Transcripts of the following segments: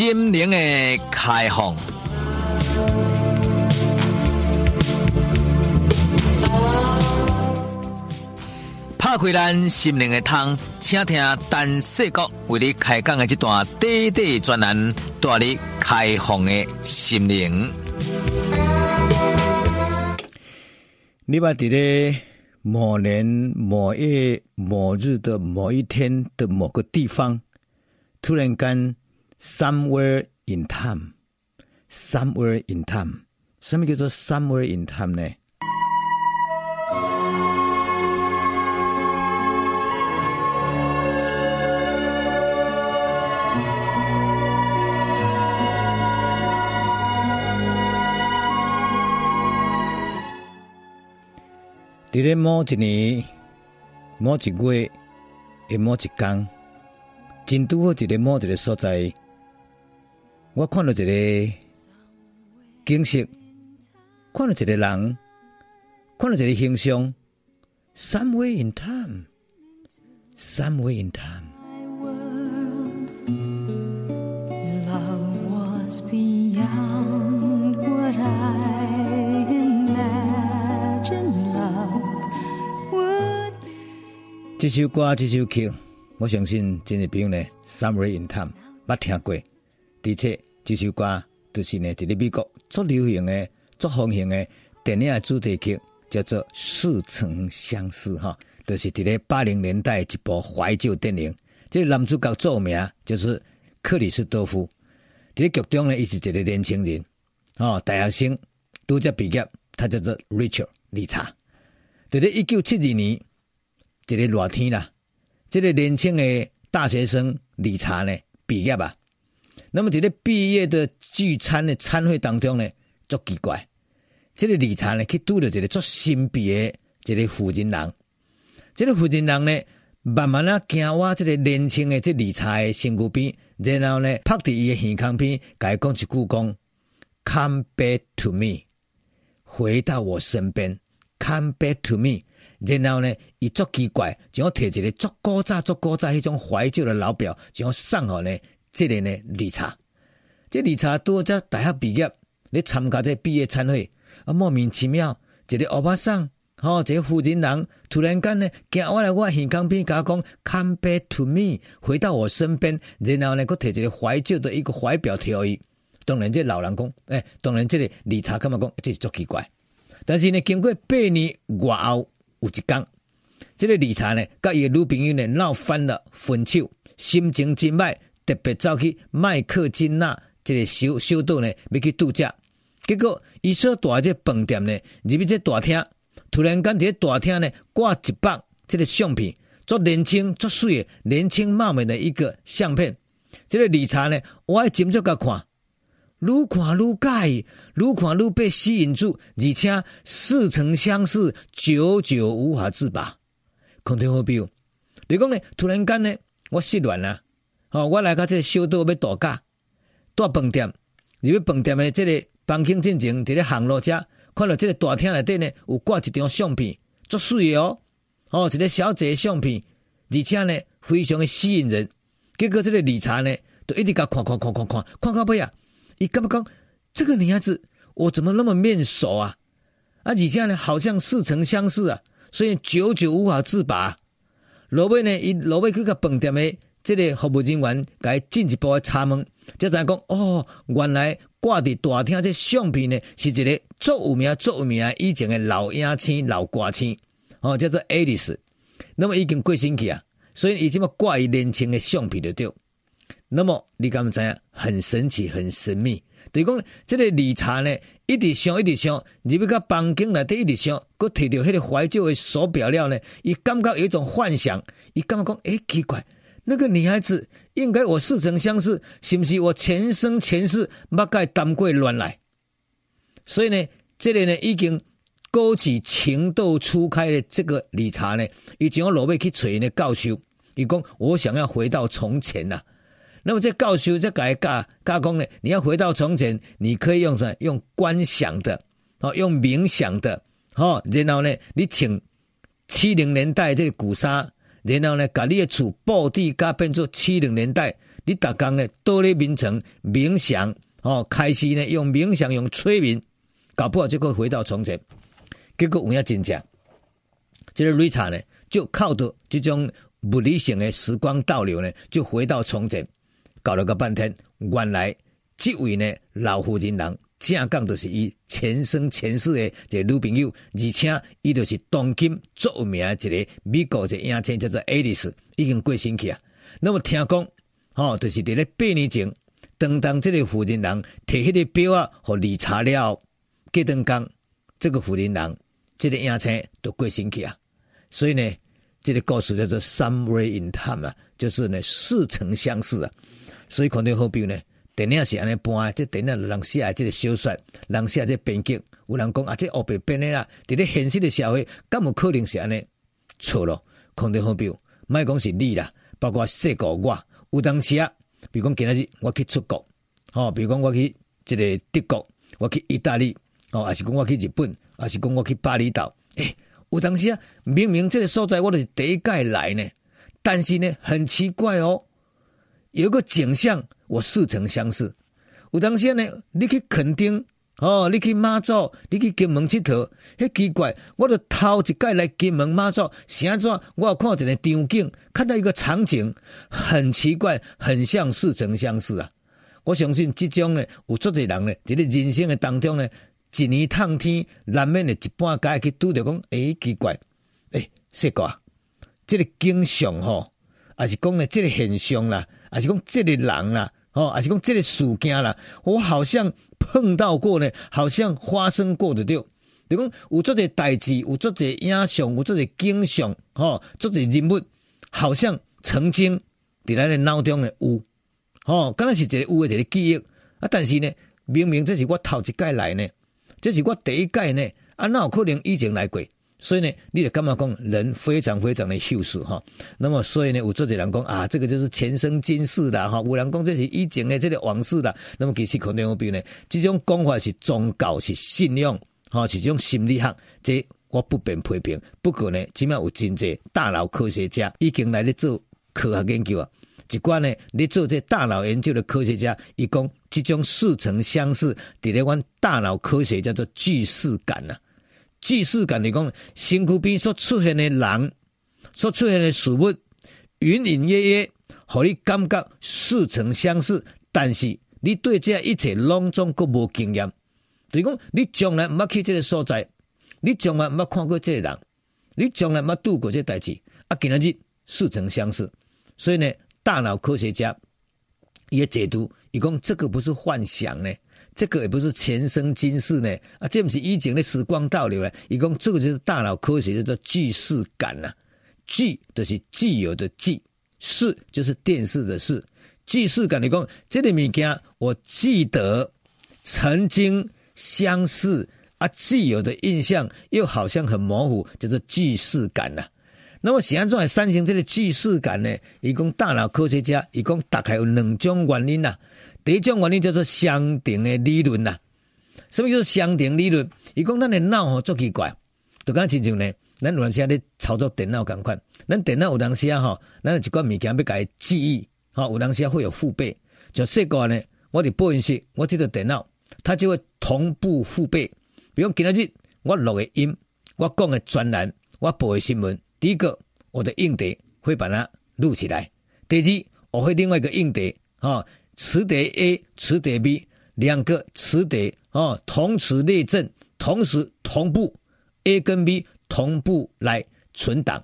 心灵的开放。拍开咱心灵的窗，请听陈世国为你开讲的这段短短专栏，带你开放的心灵。你把伫咧某年某月某日的某一天的某个地方，突然间，somewhere in time，somewhere in time，什么叫做 somewhere in time 呢？伫咧某一年某一月诶某一天，真拄好伫咧某一个所在，我看到一个景色，看到一个人，看到一个形象。Somewhere in time, somewhere in time. Love 这首歌，这首曲，我相信真系朋友呢。Somewhere in time，捌听过。的确，这首歌就是呢，在美国最流行的、最风行的电影的主题曲，叫做《似曾相识》哈。就是在咧八零年代一部怀旧电影。这个男主角著名就是克里斯多夫。在剧中呢，伊是一个年轻人，哦，大学生，拄则毕业，他叫做 Richard 理查。在咧一九七二年，一个热天啦，这个年轻的大学生理查呢毕业啊。那么在咧毕业的聚餐的餐会当中呢，足奇怪，这个理查呢去拄着一个足神秘的一个负责人，这个负责人呢慢慢啊行我这个年轻的这理查的身躯边，然后呢拍伫伊的耳孔边，甲伊讲一句讲，Come back to me，回到我身边。Come back to me，然后呢，伊足奇怪，就要摕一个足古早、足古早迄种怀旧的老表，就要送互呢，这个呢理查。这理查拄则大学毕业，咧参加这毕业餐会，啊莫名其妙，一个欧巴桑，吼、哦，一个负责人，突然间呢，行我来我耳孔边，甲我讲，Come back to me，回到我身边，然后呢，搁摕一个怀旧的一个怀表贴伊。当然，这老人讲，诶、当然，这个理查干嘛讲，这是足奇怪。但是呢，经过八年外后有一天，这个理查呢，甲伊个女朋友呢闹翻了，分手，心情真歹，特别走去麦克金纳这个小小岛呢，要去度假。结果伊所住这饭店呢，入去这大厅，突然间这大厅呢挂一百这个相片，做年轻做水的年轻貌美的一个相片。这个理查呢，我爱斟酌甲看。愈看愈介意，愈看愈被吸引住，而且似曾相识，久久无法自拔。空天好比，你讲呢？突然间呢，我失恋了哦，我来到这个小岛要度假，住饭店，入去饭店的这个房间进前，伫咧行路遮，看到这个大厅内底呢，有挂一张相片，足水哦，哦，一个小姐相片，而且呢，非常的吸引人。结果这个理查呢，就一直甲看看看看看，看到尾啊。你刚不讲？这个女孩子，我怎么那么面熟啊？啊，而且呢，好像似曾相识啊，所以久久无法自拔。落尾呢，伊落尾去个饭店的这个服务人员，给进一步的查问，才知讲哦，原来挂伫大厅这相片呢，是一个足有名、足有名以前的老影星、老歌星，哦，叫做爱丽丝。那么已经过星期啊，所以伊这么挂伊年轻的相片就对。那么你敢不知影？很神奇，很神秘。等于讲，这个理查呢，一直想，一直想，入去个房间内底一直想，搁摕到迄个怀旧的手表了呢，伊感觉有一种幻想，伊感觉讲，诶，奇怪，那个女孩子应该我似曾相识，是不是我前生前世捌甲伊谈过恋爱？所以呢，这里、呢已经勾起情窦初开的这个理查呢，伊就要落尾去找伊的教授，伊讲我想要回到从前呐、啊。那么这教授这改加加工呢？你要回到从前，你可以用什？用观想的，哦，用冥想的，哦，然后呢，你请七零年代这个古刹，然后呢，把你的厝布置加变做七零年代，你逐工呢倒咧眠床冥想，哦，开始呢用冥想用催眠，搞不好就会回到从前。结果有影真正，这个瑞查呢就靠着这种物理性的时光倒流呢，就回到从前，搞了个半天，原来这位呢老妇人人。正讲就是伊前生前世的一个女朋友，而且伊就是当今最有名的一个美国一个影星叫做爱丽丝，已经过身去啊。那么听讲，吼，就是伫咧八年前，当当这个妇人人摕迄个表啊，互理查了，后，过当讲，这个妇人人，这个影星都过身去啊。所以呢，这个故事叫做 Somewhere in Time 啊，就是呢似曾相识啊。所以看到好比呢。电影是安尼播，即电影人写诶即个小说，人写即个编剧，有人讲啊，即黑白编的啦。伫咧现实的社会，敢有可能是安尼错咯？空中好比，莫讲是你啦，包括细个我，有当时啊，比如讲今仔日我去出国，吼，比如讲我去即个德国，我去意大利，哦，还是讲我去日本，还是讲我去巴厘岛，诶、有当时啊，明明即个所在我是第一届来呢，但是呢，很奇怪哦，有一个景象。我似曾相识，有当时呢，你去垦丁哦，你去马祖，你去金门佚佗，迄奇怪，我着头一届来金门马祖，是安怎？我有看一个场景，看到一个场景，很奇怪，很像似曾相识啊！我相信这种呢，有足侪人呢，伫咧人生的当中呢，一年烫天，难免的一半届去拄着讲，诶，奇怪，诶，说过啊，这个景象吼，还是讲呢，这个现象啦，还是讲这个人啦。哦，还是讲这个事件啦，我好像碰到过呢，好像发生过的对。就讲有这个代志，有这个影像，有这个景象，哦，这个人物好像曾经伫咱的脑中呢有，哦，敢若是一个有的一个记忆啊。但是呢，明明这是我头一届来呢，这是我第一届呢，啊，哪有可能以前来过？所以呢，你就干嘛讲人非常非常的秀秀哈？那么所以呢，有做者人讲啊，这个就是前生今世的哈。有人讲这是以前的这个往事的。那么其实可能有病呢，这种讲法是宗教是信仰哈，是这种心理学，这我不便批评。不过呢，起码有真济大脑科学家已经来咧做科学研究啊。一关呢，你做这大脑研究的科学家，伊讲这种似曾相识，伫咧阮大脑科学叫做既视感呐。既视感来讲，身躯边所出现的人，所出现的事物，隐隐约约，互你感觉似曾相识，但是你对这一切拢总阁无经验。就是讲，你从来毋捌去这个所在，你从来毋捌看过这个人，你从来毋捌度过这代志，啊，今日似曾相识。所以呢，大脑科学家也解读，伊讲这个不是幻想呢。这个也不是前生今世呢，啊，这不是以前的时光倒流了。一共这个就是大脑科学叫做既视感呐，既就是既有的既，视就是电视的视，既视感。你讲这个物件，我记得曾经相似啊，既有的印象又好像很模糊，叫做既视感呐。那么，怎样做来产生这个既视感呢？一共大脑科学家一共大概有两种原因呐。第一种原因叫做相定的理论呐，什么叫做相定理论？伊讲咱的脑吼足奇怪，就讲亲像呢，咱有阵时咧操作电脑共款，咱电脑有阵时啊吼，咱有一寡物件要甲伊记忆，吼有阵时会有复备。就说过呢，我哋播音室，我这个电脑，它就会同步复备。比如今日我录的音，我讲的专栏，我播的新闻，第一个我的硬碟会把它录起来，第二我会另外一个硬碟，哈。磁碟 A、磁碟 B 两个磁碟哦，同时列阵，同时同步 A 跟 B 同步来存档。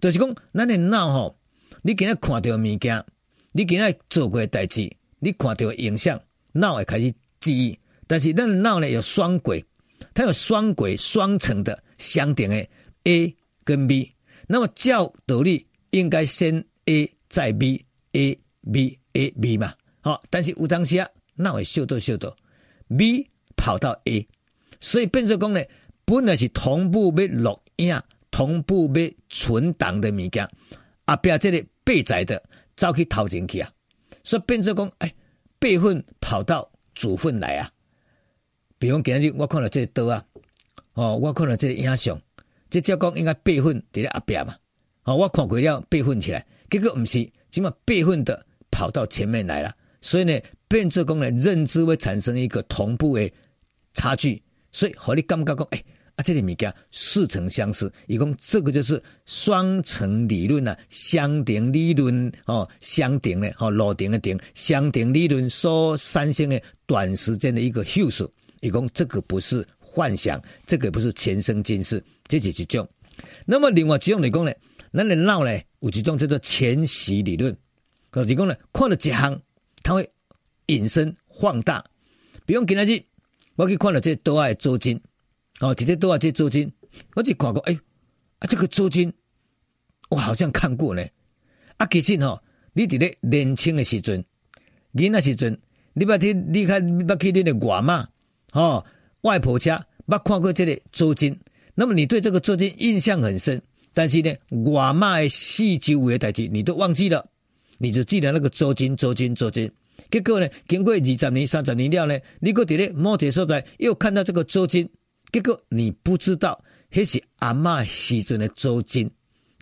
就是讲，咱的脑吼，你今仔看到物件，你今仔做过代志，你看到影像，脑会开始记忆。但是咱的脑呢有双轨，它有双轨双层的相定的 A 跟 B。那么照道理应该先 A 再 B，A B A B 嘛。好，但是有当时啊，那会秀逗秀逗，B 跑到 A，所以变成讲呢，本来是同步要录影、同步要存档的物件，后壁这个备载的走去头前去啊，所以变成讲，哎，备份跑到主份来啊。比如今日我看到这个刀啊，哦，我看到这个影像，这照讲应该备份伫咧后壁嘛，哦，我看过了备份起来，结果毋是，只嘛备份的。跑到前面来了，所以呢，变做讲呢，认知会产生一个同步的差距，所以和你感觉讲，哎、啊，这里物件似曾相识，伊讲这个就是双层理论啊，相顶理论哦，相顶的哦，楼顶的顶，相顶理论所产生的短时间的一个叙述，伊讲这个不是幻想，这个不是前生今世，这是一种。那么另外几种来讲呢，咱的脑呢有一种叫做前习理论。就是讲呢，看了一项，它会引申放大。比如今仔日，我去看了这多爱租金，哦，直接多爱这租金，我就看过，哎，啊，这个租金，我好像看过呢。啊，其实吼，你伫咧年轻的时阵，囡仔时阵，你捌去，你看，捌去你的外妈，哦，外婆家，捌看过这个租金，那么你对这个租金印象很深，但是呢，外妈的四周围的代志，你都忘记了。你就记得那个租金、租金、租金，结果呢？经过二十年、三十年了呢，你搁伫咧某一个所在又看到这个租金，结果你不知道那是阿嬷时阵的租金，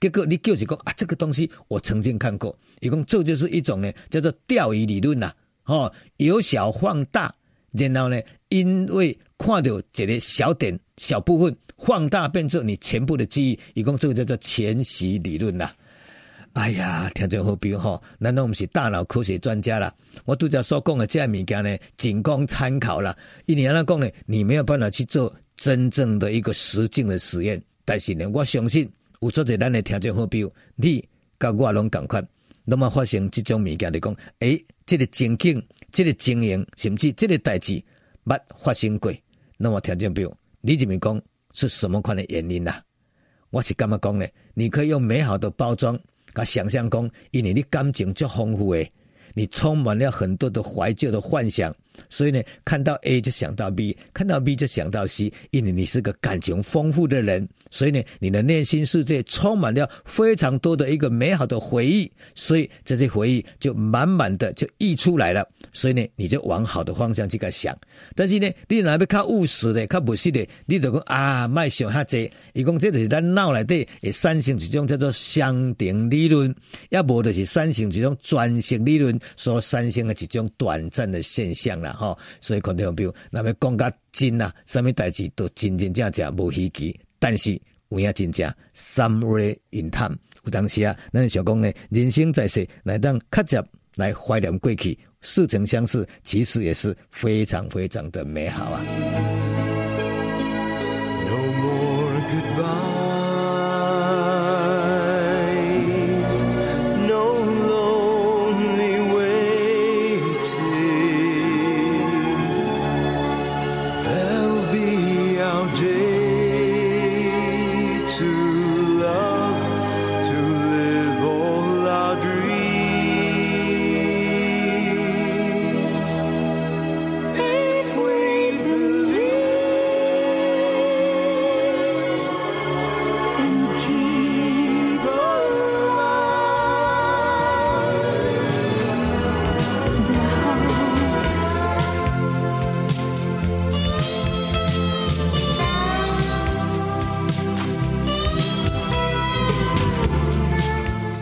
结果你就是讲啊，这个东西我曾经看过。伊讲这就是一种呢，叫做钓鱼理论呐、啊，哦，由小放大，然后呢，因为看到一个小点、小部分放大，变成你全部的记忆。伊讲这个叫做前习理论呐、哎呀，听众好朋友吼，难道我们是大脑科学专家啦？我拄则所讲的这物件呢，仅供参考啦。因为安怎讲呢，你没有办法去做真正的一个实境的实验。但是呢，我相信有做者咱的听众好朋友，你甲我拢共款，那么发生这种物件来讲，诶、欸，这个情景，这个经营，甚至这个代志，捌发生过。那么听众朋友，你这边讲是什么款的原因呐？我是干嘛讲呢？你可以用美好的包装。甲想象讲，因为你感情足丰富诶，你充满了很多的怀旧的幻想。所以呢，看到 A 就想到 B，看到 B 就想到 C，因为你是个感情丰富的人，所以呢，你的内心世界充满了非常多的一个美好的回忆，所以这些回忆就满满的就溢出来了。所以呢，你就往好的方向去个想。但是呢，你若要较务实的、较务实的，你就讲啊，卖想遐济。伊讲这就是咱脑内底会产生一种叫做相顶理论，也无就是产生一种专性理论所产生的一种短暂的现象。啦吼，所以看到没有，那么讲较真啊，什么代志都真真正正无稀奇，但是有影真正三味云淡有当时啊，咱想讲呢，人生在世，来当较接来怀念过去，似曾相识，其实也是非常非常的美好啊。